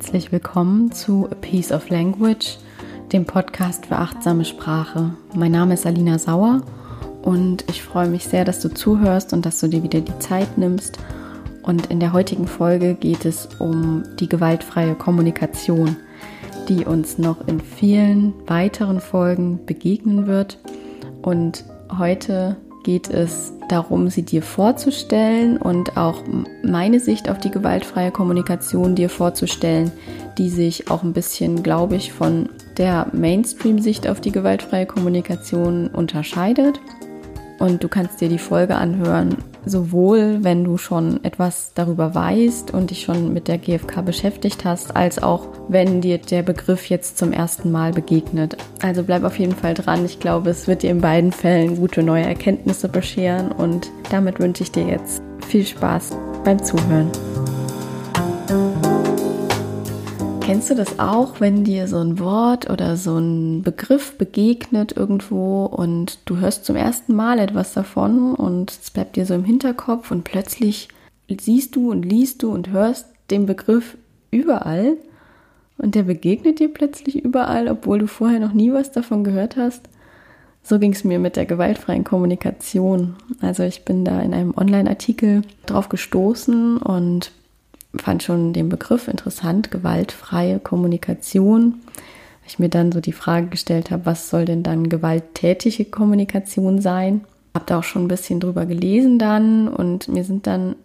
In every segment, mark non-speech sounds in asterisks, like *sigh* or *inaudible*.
herzlich willkommen zu A Piece of Language, dem Podcast für achtsame Sprache. Mein Name ist Alina Sauer und ich freue mich sehr, dass du zuhörst und dass du dir wieder die Zeit nimmst. Und in der heutigen Folge geht es um die gewaltfreie Kommunikation, die uns noch in vielen weiteren Folgen begegnen wird. Und heute geht es darum, sie dir vorzustellen und auch meine Sicht auf die gewaltfreie Kommunikation dir vorzustellen, die sich auch ein bisschen, glaube ich, von der Mainstream-Sicht auf die gewaltfreie Kommunikation unterscheidet. Und du kannst dir die Folge anhören, sowohl wenn du schon etwas darüber weißt und dich schon mit der GfK beschäftigt hast, als auch wenn dir der Begriff jetzt zum ersten Mal begegnet. Also bleib auf jeden Fall dran. Ich glaube, es wird dir in beiden Fällen gute neue Erkenntnisse bescheren und damit wünsche ich dir jetzt viel Spaß beim Zuhören. Kennst du das auch, wenn dir so ein Wort oder so ein Begriff begegnet irgendwo und du hörst zum ersten Mal etwas davon und es bleibt dir so im Hinterkopf und plötzlich siehst du und liest du und hörst den Begriff überall und der begegnet dir plötzlich überall, obwohl du vorher noch nie was davon gehört hast? So ging es mir mit der gewaltfreien Kommunikation. Also ich bin da in einem Online-Artikel drauf gestoßen und fand schon den Begriff interessant, gewaltfreie Kommunikation. Ich mir dann so die Frage gestellt habe, was soll denn dann gewalttätige Kommunikation sein? Habe da auch schon ein bisschen drüber gelesen dann und mir sind dann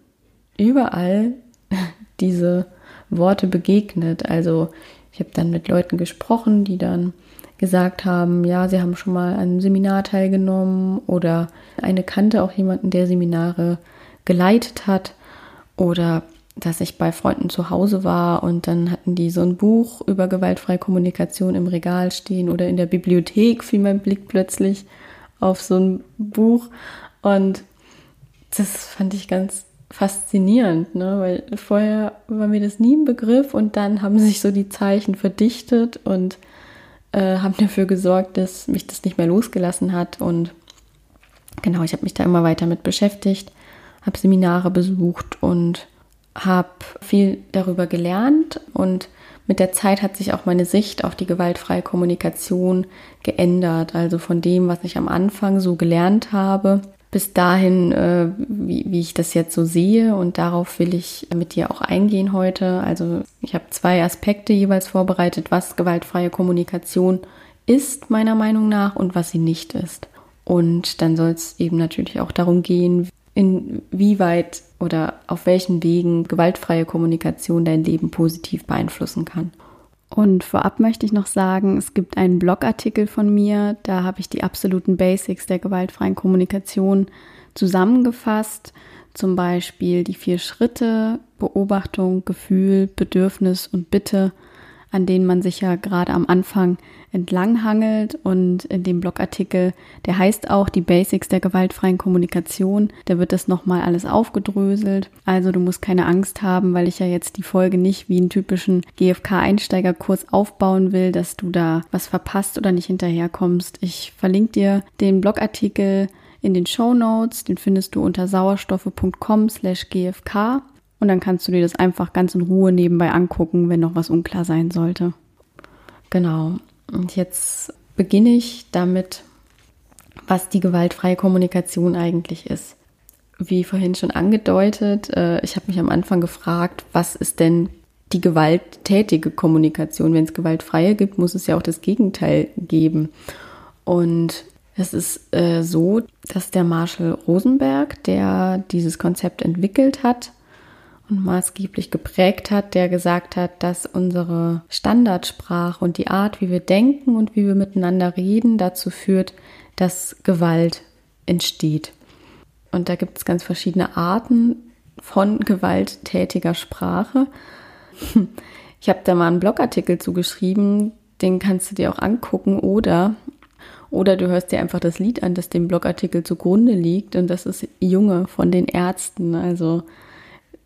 überall *laughs* diese Worte begegnet. Also ich habe dann mit Leuten gesprochen, die dann gesagt haben, ja, sie haben schon mal an einem Seminar teilgenommen oder eine kannte auch jemanden, der Seminare geleitet hat oder dass ich bei Freunden zu Hause war und dann hatten die so ein Buch über gewaltfreie Kommunikation im Regal stehen oder in der Bibliothek fiel mein Blick plötzlich auf so ein Buch und das fand ich ganz faszinierend, ne? weil vorher war mir das nie ein Begriff und dann haben sich so die Zeichen verdichtet und äh, haben dafür gesorgt, dass mich das nicht mehr losgelassen hat und genau, ich habe mich da immer weiter mit beschäftigt, habe Seminare besucht und habe viel darüber gelernt und mit der Zeit hat sich auch meine Sicht auf die gewaltfreie Kommunikation geändert. Also von dem, was ich am Anfang so gelernt habe, bis dahin, äh, wie, wie ich das jetzt so sehe. Und darauf will ich mit dir auch eingehen heute. Also ich habe zwei Aspekte jeweils vorbereitet, was gewaltfreie Kommunikation ist, meiner Meinung nach, und was sie nicht ist. Und dann soll es eben natürlich auch darum gehen, inwieweit oder auf welchen Wegen gewaltfreie Kommunikation dein Leben positiv beeinflussen kann. Und vorab möchte ich noch sagen, es gibt einen Blogartikel von mir, da habe ich die absoluten Basics der gewaltfreien Kommunikation zusammengefasst. Zum Beispiel die vier Schritte, Beobachtung, Gefühl, Bedürfnis und Bitte an denen man sich ja gerade am Anfang entlanghangelt. Und in dem Blogartikel, der heißt auch die Basics der gewaltfreien Kommunikation, da wird das nochmal alles aufgedröselt. Also du musst keine Angst haben, weil ich ja jetzt die Folge nicht wie einen typischen GFK-Einsteigerkurs aufbauen will, dass du da was verpasst oder nicht hinterherkommst. Ich verlinke dir den Blogartikel in den Show Notes, den findest du unter sauerstoffe.com slash gfk. Und dann kannst du dir das einfach ganz in Ruhe nebenbei angucken, wenn noch was unklar sein sollte. Genau. Und jetzt beginne ich damit, was die gewaltfreie Kommunikation eigentlich ist. Wie vorhin schon angedeutet, äh, ich habe mich am Anfang gefragt, was ist denn die gewalttätige Kommunikation? Wenn es gewaltfreie gibt, muss es ja auch das Gegenteil geben. Und es ist äh, so, dass der Marshall Rosenberg, der dieses Konzept entwickelt hat, und maßgeblich geprägt hat, der gesagt hat, dass unsere Standardsprache und die Art, wie wir denken und wie wir miteinander reden, dazu führt, dass Gewalt entsteht. Und da gibt es ganz verschiedene Arten von gewalttätiger Sprache. *laughs* Ich habe da mal einen Blogartikel zugeschrieben, den kannst du dir auch angucken oder oder du hörst dir einfach das Lied an, das dem Blogartikel zugrunde liegt und das ist Junge von den Ärzten. Also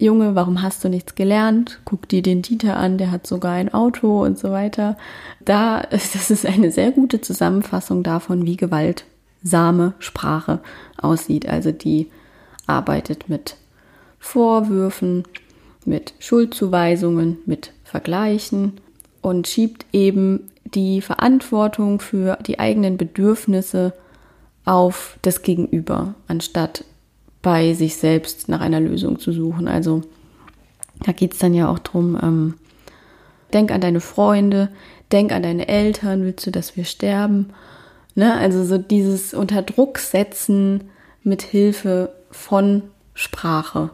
Junge, warum hast du nichts gelernt? Guck dir den Dieter an, der hat sogar ein Auto und so weiter. Da, *laughs* das ist eine sehr gute Zusammenfassung davon, wie gewaltsame Sprache aussieht. Also die arbeitet mit Vorwürfen, mit Schuldzuweisungen, mit vergleichen und schiebt eben die Verantwortung für die eigenen Bedürfnisse auf das Gegenüber, anstatt bei sich selbst nach einer Lösung zu suchen. Also da geht es dann ja auch drum, ähm, denk an deine Freunde, denk an deine Eltern, willst du, dass wir sterben? Ne? Also so dieses unter Druck setzen mit Hilfe von Sprache.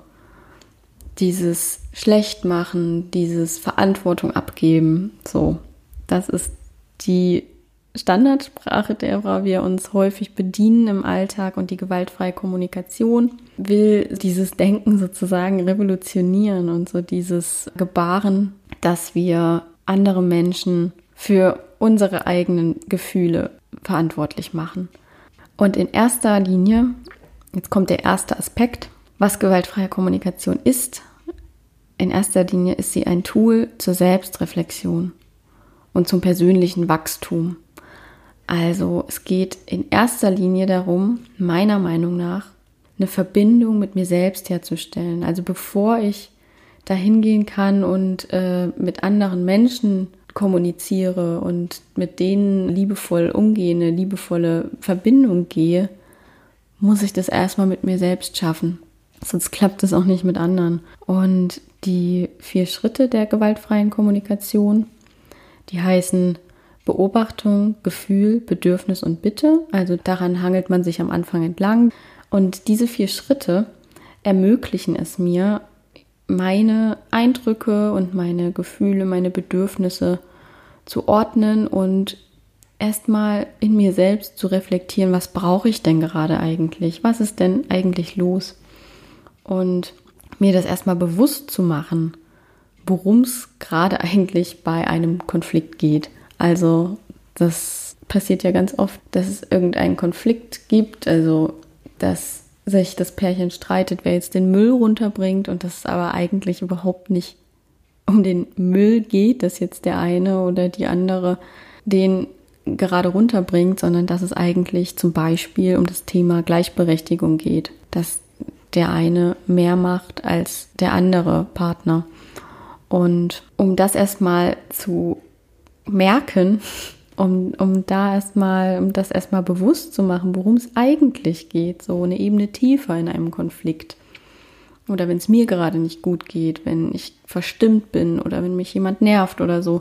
Dieses Schlechtmachen, dieses Verantwortung abgeben, so. Das ist die Standardsprache, derer wir uns häufig bedienen im Alltag und die gewaltfreie Kommunikation will dieses Denken sozusagen revolutionieren und so dieses Gebaren, dass wir andere Menschen für unsere eigenen Gefühle verantwortlich machen. Und in erster Linie, jetzt kommt der erste Aspekt, was gewaltfreie Kommunikation ist. In erster Linie ist sie ein Tool zur Selbstreflexion und zum persönlichen Wachstum. Also es geht in erster Linie darum, meiner Meinung nach, eine Verbindung mit mir selbst herzustellen. Also bevor ich dahin gehen kann und äh, mit anderen Menschen kommuniziere und mit denen liebevoll umgehe, eine liebevolle Verbindung gehe, muss ich das erstmal mit mir selbst schaffen. Sonst klappt es auch nicht mit anderen. Und die vier Schritte der gewaltfreien Kommunikation, die heißen Beobachtung, Gefühl, Bedürfnis und Bitte. Also daran hangelt man sich am Anfang entlang. Und diese vier Schritte ermöglichen es mir, meine Eindrücke und meine Gefühle, meine Bedürfnisse zu ordnen und erstmal in mir selbst zu reflektieren, was brauche ich denn gerade eigentlich? Was ist denn eigentlich los? Und mir das erstmal bewusst zu machen, worum es gerade *laughs* eigentlich bei einem Konflikt geht. Also das passiert ja ganz oft, dass es irgendeinen Konflikt gibt, also dass sich das Pärchen streitet, wer jetzt den Müll runterbringt. Und dass es aber eigentlich überhaupt nicht um den Müll geht, dass jetzt der eine oder die andere den gerade runterbringt, sondern dass es eigentlich zum Beispiel um das Thema Gleichberechtigung geht, dass der eine mehr macht als der andere Partner. Und um das erstmal zu merken, um, um da erstmal, um das erstmal bewusst zu machen, worum es eigentlich geht, so eine Ebene tiefer in einem Konflikt. Oder wenn es mir gerade nicht gut geht, wenn ich verstimmt bin oder wenn mich jemand nervt oder so.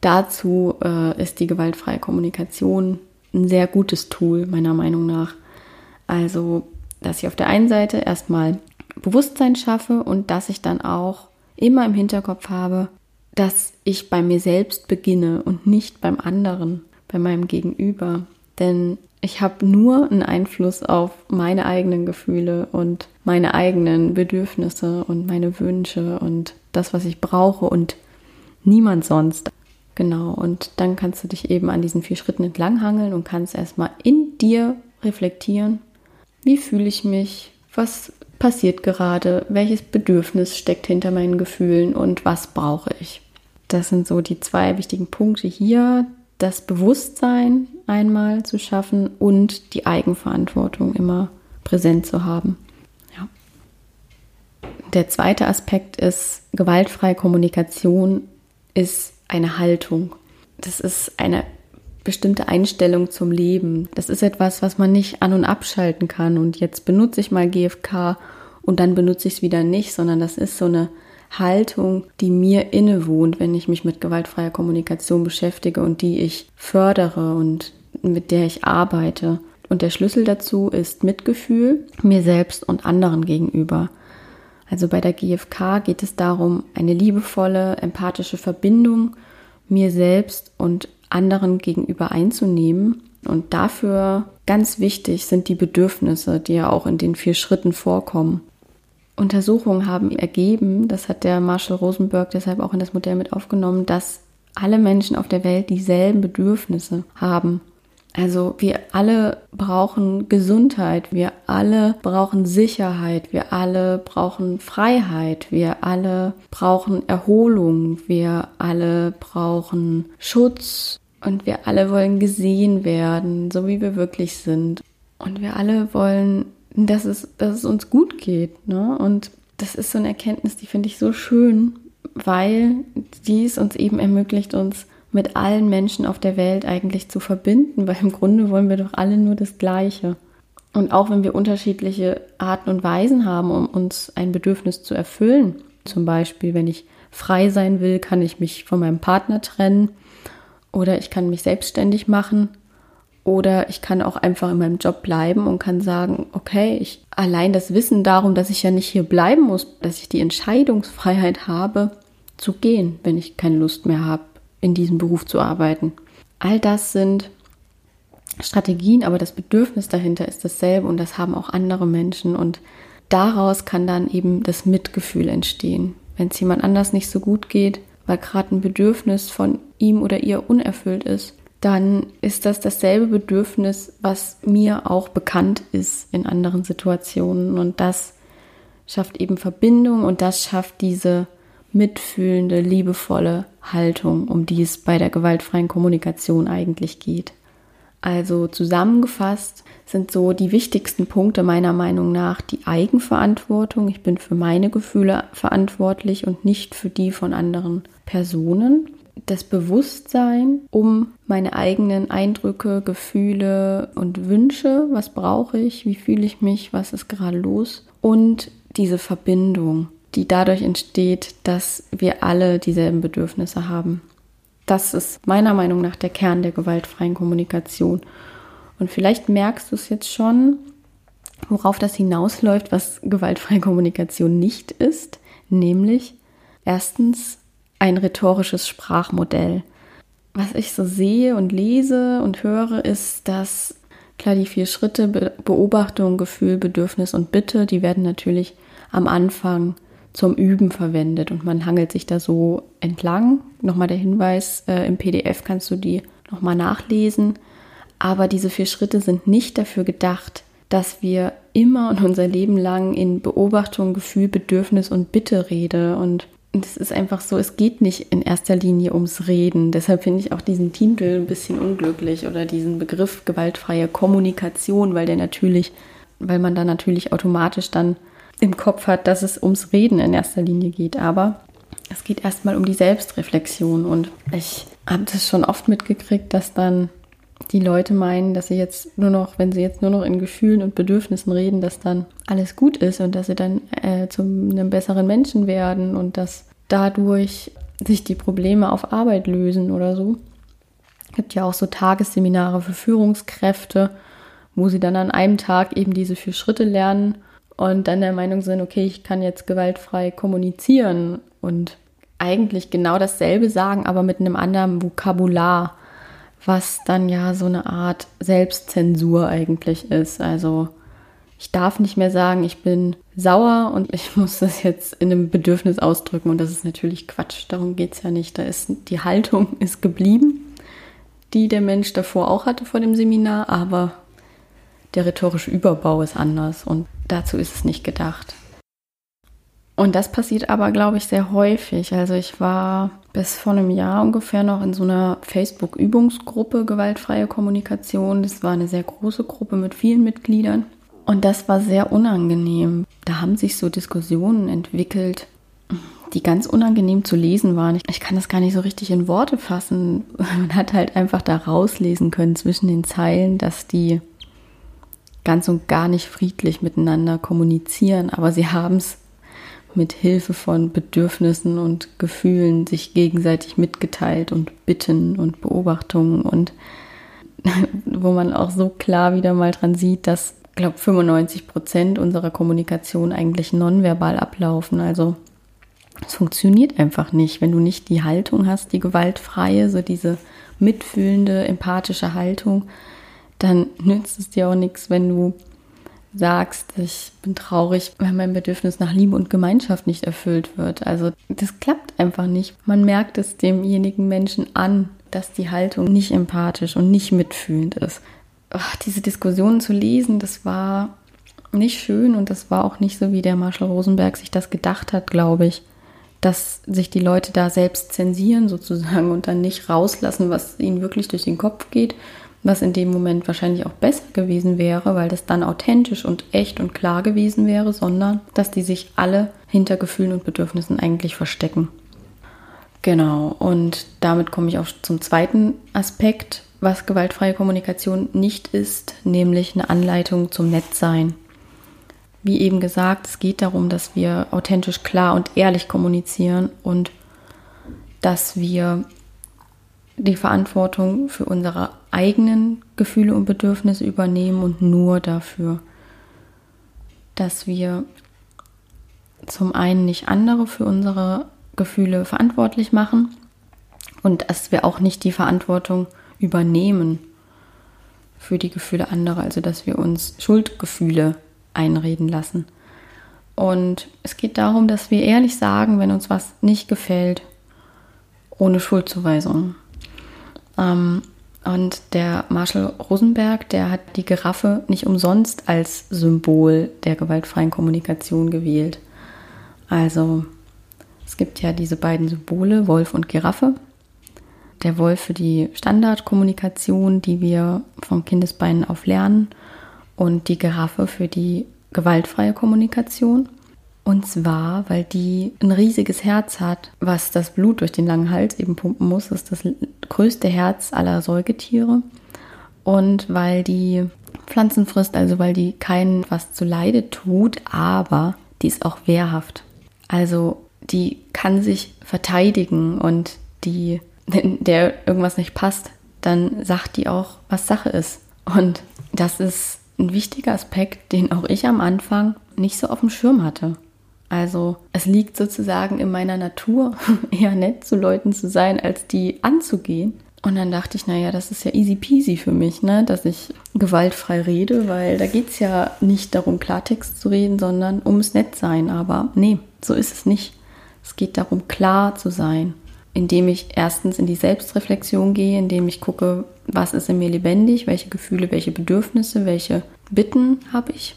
Dazu äh, ist die gewaltfreie Kommunikation ein sehr gutes Tool, meiner Meinung nach. Also, dass ich auf der einen Seite erstmal Bewusstsein schaffe und dass ich dann auch immer im Hinterkopf habe, dass ich bei mir selbst beginne und nicht beim anderen, bei meinem Gegenüber. Denn ich habe nur einen Einfluss auf meine eigenen Gefühle und meine eigenen Bedürfnisse und meine Wünsche und das, was ich brauche und niemand sonst. Genau, und dann kannst du dich eben an diesen vier Schritten entlanghangeln und kannst erstmal in dir reflektieren, wie fühle ich mich, was passiert gerade, welches Bedürfnis steckt hinter meinen Gefühlen und was brauche ich. Das sind so die zwei wichtigen Punkte hier. Das Bewusstsein einmal zu schaffen und die Eigenverantwortung immer präsent zu haben. Ja. Der zweite Aspekt ist, gewaltfreie Kommunikation ist eine Haltung. Das ist eine bestimmte Einstellung zum Leben. Das ist etwas, was man nicht an und abschalten kann. Und jetzt benutze ich mal GFK und dann benutze ich es wieder nicht, sondern das ist so eine Haltung, die mir innewohnt, wenn ich mich mit gewaltfreier Kommunikation beschäftige und die ich fördere und mit der ich arbeite. Und der Schlüssel dazu ist Mitgefühl mir selbst und anderen gegenüber. Also bei der GfK geht es darum, eine liebevolle, empathische Verbindung mir selbst und anderen gegenüber einzunehmen. Und dafür ganz wichtig sind die Bedürfnisse, die ja auch in den vier Schritten vorkommen. Untersuchungen haben ergeben, das hat der Marshall Rosenberg deshalb auch in das Modell mit aufgenommen, dass alle Menschen auf der Welt dieselben Bedürfnisse haben. Also wir alle brauchen Gesundheit, wir alle brauchen Sicherheit, wir alle brauchen Freiheit, wir alle brauchen Erholung, wir alle brauchen Schutz und wir alle wollen gesehen werden, so wie wir wirklich sind. Und wir alle wollen dass es, dass es uns gut geht. Ne? Und das ist so eine Erkenntnis, die finde ich so schön, weil dies uns eben ermöglicht, uns mit allen Menschen auf der Welt eigentlich zu verbinden, weil im Grunde wollen wir doch alle nur das Gleiche. Und auch wenn wir unterschiedliche Arten und Weisen haben, um uns ein Bedürfnis zu erfüllen, zum Beispiel, wenn ich frei sein will, kann ich mich von meinem Partner trennen oder ich kann mich selbstständig machen oder ich kann auch einfach in meinem Job bleiben und kann sagen, okay, ich allein das Wissen darum, dass ich ja nicht hier bleiben muss, dass ich die Entscheidungsfreiheit habe, zu gehen, wenn ich keine Lust mehr habe, in diesem Beruf zu arbeiten. All das sind Strategien, aber das Bedürfnis dahinter ist dasselbe und das haben auch andere Menschen und daraus kann dann eben das Mitgefühl entstehen. Wenn es jemand anders nicht so gut geht, weil gerade ein Bedürfnis von ihm oder ihr unerfüllt ist, dann ist das dasselbe Bedürfnis, was mir auch bekannt ist in anderen Situationen und das schafft eben Verbindung und das schafft diese mitfühlende, liebevolle Haltung, um die es bei der gewaltfreien Kommunikation eigentlich geht. Also zusammengefasst sind so die wichtigsten Punkte meiner Meinung nach die Eigenverantwortung. Ich bin für meine Gefühle verantwortlich und nicht für die von anderen Personen. Das Bewusstsein um meine eigenen Eindrücke, Gefühle und Wünsche. Was brauche ich? Wie fühle ich mich? Was ist gerade los? Und diese Verbindung die dadurch entsteht, dass wir alle dieselben Bedürfnisse haben. Das ist meiner Meinung nach der Kern der gewaltfreien Kommunikation. Und vielleicht merkst du es jetzt schon, worauf das hinausläuft, was gewaltfreie Kommunikation nicht ist, nämlich erstens ein rhetorisches Sprachmodell. Was ich so sehe und lese und höre, ist, dass klar die vier Schritte Beobachtung, Gefühl, Bedürfnis und Bitte, die werden natürlich am Anfang zum Üben verwendet und man hangelt sich da so entlang. Nochmal der Hinweis, äh, im PDF kannst du die nochmal nachlesen. Aber diese vier Schritte sind nicht dafür gedacht, dass wir immer und unser Leben lang in Beobachtung, Gefühl, Bedürfnis und Bitte rede. Und es ist einfach so, es geht nicht in erster Linie ums Reden. Deshalb finde ich auch diesen Titel ein bisschen unglücklich oder diesen Begriff gewaltfreie Kommunikation, weil der natürlich, weil man da natürlich automatisch dann im Kopf hat, dass es ums Reden in erster Linie geht. Aber es geht erstmal um die Selbstreflexion. Und ich habe das schon oft mitgekriegt, dass dann die Leute meinen, dass sie jetzt nur noch, wenn sie jetzt nur noch in Gefühlen und Bedürfnissen reden, dass dann alles gut ist und dass sie dann äh, zu einem besseren Menschen werden und dass dadurch sich die Probleme auf Arbeit lösen oder so. Es gibt ja auch so Tagesseminare für Führungskräfte, wo sie dann an einem Tag eben diese vier Schritte lernen und dann der Meinung sind, okay, ich kann jetzt gewaltfrei kommunizieren und eigentlich genau dasselbe sagen, aber mit einem anderen Vokabular, was dann ja so eine Art Selbstzensur eigentlich ist. Also ich darf nicht mehr sagen, ich bin sauer und ich *laughs* muss das jetzt in einem Bedürfnis ausdrücken und das ist natürlich Quatsch, darum geht es ja nicht. Da ist die Haltung *laughs* ist geblieben, die der Mensch davor auch hatte vor dem Seminar, aber der rhetorische Überbau ist anders und dazu ist es nicht gedacht. Und das passiert aber, glaube ich, sehr häufig. Also ich war bis vor einem Jahr ungefähr noch in so einer Facebook-Übungsgruppe gewaltfreie Kommunikation. Das war eine sehr große Gruppe mit vielen Mitgliedern. Und das war sehr unangenehm. Da haben sich so Diskussionen entwickelt, die ganz unangenehm zu lesen waren. Ich, kann das gar nicht so richtig in Worte fassen. *laughs* Man hat halt einfach da rauslesen können zwischen den Zeilen, dass die ganz und gar nicht friedlich miteinander kommunizieren, aber sie haben es mit Hilfe von Bedürfnissen und Gefühlen sich gegenseitig mitgeteilt und Bitten und Beobachtungen und *laughs* wo man auch so klar wieder mal dran sieht, dass, glaube, 95 Prozent unserer Kommunikation eigentlich nonverbal ablaufen. Also es funktioniert einfach nicht, wenn du nicht die Haltung hast, die gewaltfreie, so diese mitfühlende, empathische Haltung, dann nützt es dir auch nichts, wenn du sagst, ich bin traurig, wenn mein Bedürfnis nach Liebe und Gemeinschaft nicht erfüllt wird. Also das klappt einfach nicht. Man merkt es demjenigen Menschen an, dass die Haltung nicht empathisch und nicht mitfühlend ist. Ach, diese Diskussionen zu lesen, das war nicht schön und das war auch nicht so, wie der Marshall Rosenberg sich das gedacht hat, glaube ich, dass sich die Leute da selbst zensieren sozusagen und dann nicht rauslassen, was ihnen wirklich durch den Kopf geht was in dem Moment wahrscheinlich auch besser gewesen wäre, weil das dann authentisch und echt und klar gewesen wäre, sondern dass die sich alle hinter Gefühlen und Bedürfnissen eigentlich verstecken. Genau, und damit komme ich auch zum zweiten Aspekt, was gewaltfreie Kommunikation nicht ist, nämlich eine Anleitung zum Nettsein. Wie eben gesagt, es geht darum, dass wir authentisch, klar und ehrlich kommunizieren und dass wir die Verantwortung für unsere eigenen Gefühle und Bedürfnisse übernehmen und nur dafür, dass wir zum einen nicht andere für unsere Gefühle verantwortlich machen und dass wir auch nicht die Verantwortung übernehmen für die Gefühle anderer, also dass wir uns Schuldgefühle einreden lassen. Und es geht darum, dass wir ehrlich sagen, wenn uns was nicht gefällt, ohne Schuldzuweisung. Ähm, und der Marshall Rosenberg, der hat die Giraffe nicht umsonst als Symbol der gewaltfreien Kommunikation gewählt. Also es gibt ja diese beiden Symbole, Wolf und Giraffe. Der Wolf für die Standardkommunikation, die wir vom Kindesbein auf lernen, und die Giraffe für die gewaltfreie Kommunikation. Und zwar, weil die ein riesiges Herz hat, was das Blut durch den langen Hals eben pumpen muss. Das ist das größte Herz aller Säugetiere. Und weil die Pflanzen frisst, also weil die keinen was zu Leide tut, aber die ist auch wehrhaft. Also die kann sich verteidigen und die, wenn der irgendwas nicht passt, dann sagt die auch, was Sache ist. Und das ist ein wichtiger Aspekt, den auch ich am Anfang nicht so auf dem Schirm hatte. Also es liegt sozusagen in meiner Natur, *laughs* eher nett zu Leuten zu sein, als die anzugehen. Und dann dachte ich, naja, das ist ja easy peasy für mich, ne? dass ich gewaltfrei rede, weil da geht es ja nicht darum, Klartext zu reden, sondern ums Nettsein. Aber nee, so ist es nicht. Es geht darum, klar zu sein, indem ich erstens in die Selbstreflexion gehe, indem ich gucke, was ist in mir lebendig, welche Gefühle, welche Bedürfnisse, welche Bitten habe ich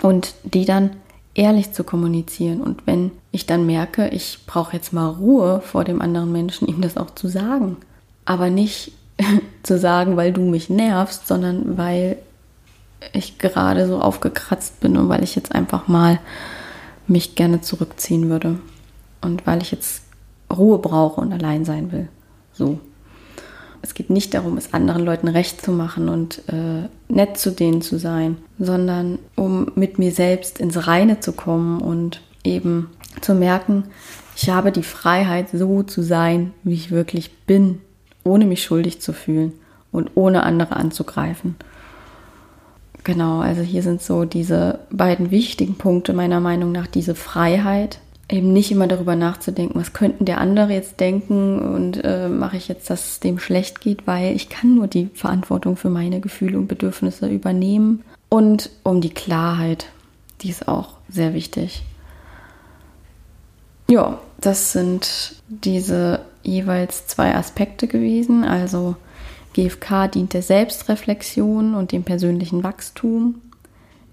und die dann ehrlich zu kommunizieren. Und wenn ich dann merke, ich brauche jetzt mal Ruhe vor dem anderen Menschen, ihm das auch zu sagen. Aber nicht *laughs* zu sagen, weil du mich nervst, sondern weil ich gerade so aufgekratzt bin und weil ich jetzt einfach mal mich gerne zurückziehen würde. Und weil ich jetzt Ruhe brauche und allein sein will. So. Es geht nicht darum, es anderen Leuten recht zu machen und äh, nett zu denen zu sein, sondern um mit mir selbst ins Reine zu kommen und eben zu merken, ich habe die Freiheit, so zu sein, wie ich wirklich bin, ohne mich schuldig zu fühlen und ohne andere anzugreifen. Genau, also hier sind so diese beiden wichtigen Punkte meiner Meinung nach, diese Freiheit eben nicht immer darüber nachzudenken, was könnten der andere jetzt denken und äh, mache ich jetzt, dass es dem schlecht geht, weil ich kann nur die Verantwortung für meine Gefühle und Bedürfnisse übernehmen. Und um die Klarheit, die ist auch sehr wichtig. Ja, das sind diese jeweils zwei Aspekte gewesen. Also GFK dient der Selbstreflexion und dem persönlichen Wachstum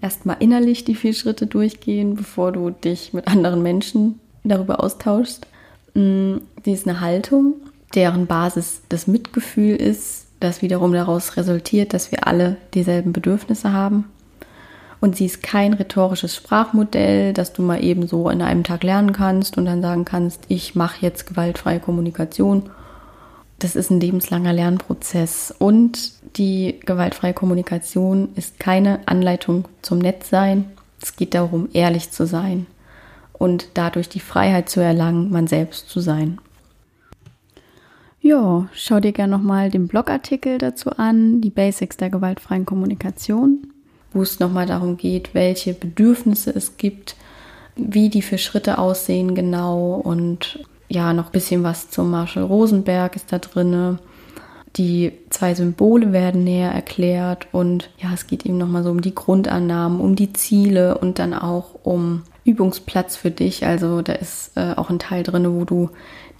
erstmal innerlich die vier Schritte durchgehen, bevor du dich mit anderen Menschen darüber austauschst. Mm, die ist eine Haltung, deren Basis das Mitgefühl ist, das wiederum daraus resultiert, dass wir alle dieselben Bedürfnisse haben. Und sie ist kein rhetorisches Sprachmodell, das du mal eben so in einem Tag lernen kannst und dann sagen kannst, ich mache jetzt gewaltfreie Kommunikation das ist ein lebenslanger Lernprozess. Und die gewaltfreie Kommunikation ist keine Anleitung zum Nettsein. Es geht darum, ehrlich zu sein und dadurch die Freiheit zu erlangen, man selbst zu sein. Ja, schau dir gerne nochmal den Blogartikel dazu an, die Basics der gewaltfreien Kommunikation, wo es nochmal darum geht, welche Bedürfnisse es gibt, wie die für Schritte aussehen genau und ja, noch ein bisschen was zum Marshall Rosenberg ist da drin. Die zwei Symbole werden näher erklärt und ja, es geht eben nochmal so um die Grundannahmen, um die Ziele und dann auch um Übungsplatz für dich. Also da ist äh, auch ein Teil drin, wo du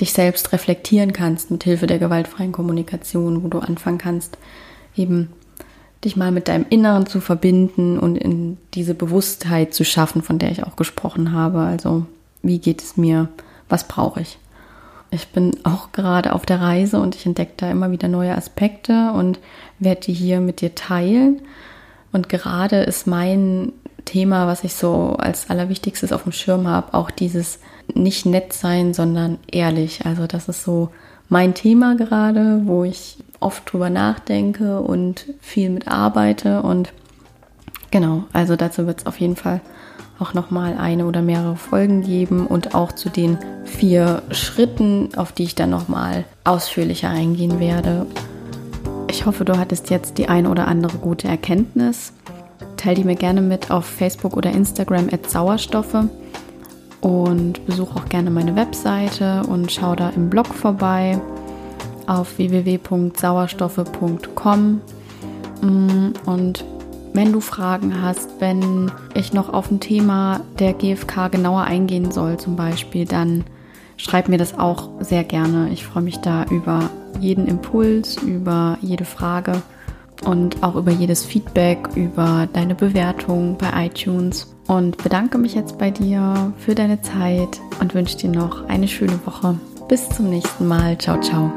dich selbst reflektieren kannst mit Hilfe der gewaltfreien Kommunikation, wo du anfangen kannst, eben dich mal mit deinem Inneren zu verbinden und in diese Bewusstheit zu schaffen, von der ich auch gesprochen habe. Also wie geht es mir? Was brauche ich? Ich bin auch gerade auf der Reise und ich entdecke da immer wieder neue Aspekte und werde die hier mit dir teilen. Und gerade ist mein Thema, was ich so als allerwichtigstes auf dem Schirm habe, auch dieses nicht nett sein, sondern ehrlich. Also das ist so mein Thema gerade, wo ich oft drüber nachdenke und viel mit arbeite und genau, also dazu wird es auf jeden Fall auch nochmal eine oder mehrere Folgen geben und auch zu den vier Schritten, auf die ich dann nochmal ausführlicher eingehen werde. Ich hoffe, du hattest jetzt die ein oder andere gute Erkenntnis. Teil die mir gerne mit auf Facebook oder Instagram at Sauerstoffe und besuche auch gerne meine Webseite und schau da im Blog vorbei auf www.sauerstoffe.com mm, und wenn du Fragen hast, wenn ich noch auf ein Thema der GfK genauer eingehen soll zum Beispiel, dann schreib mir das auch sehr gerne. Ich freue mich da über jeden Impuls, über jede Frage und auch über jedes Feedback, über deine Bewertung bei iTunes und bedanke mich jetzt bei dir für deine Zeit und wünsche dir noch eine schöne Woche. Bis zum nächsten Mal. Ciao, ciao.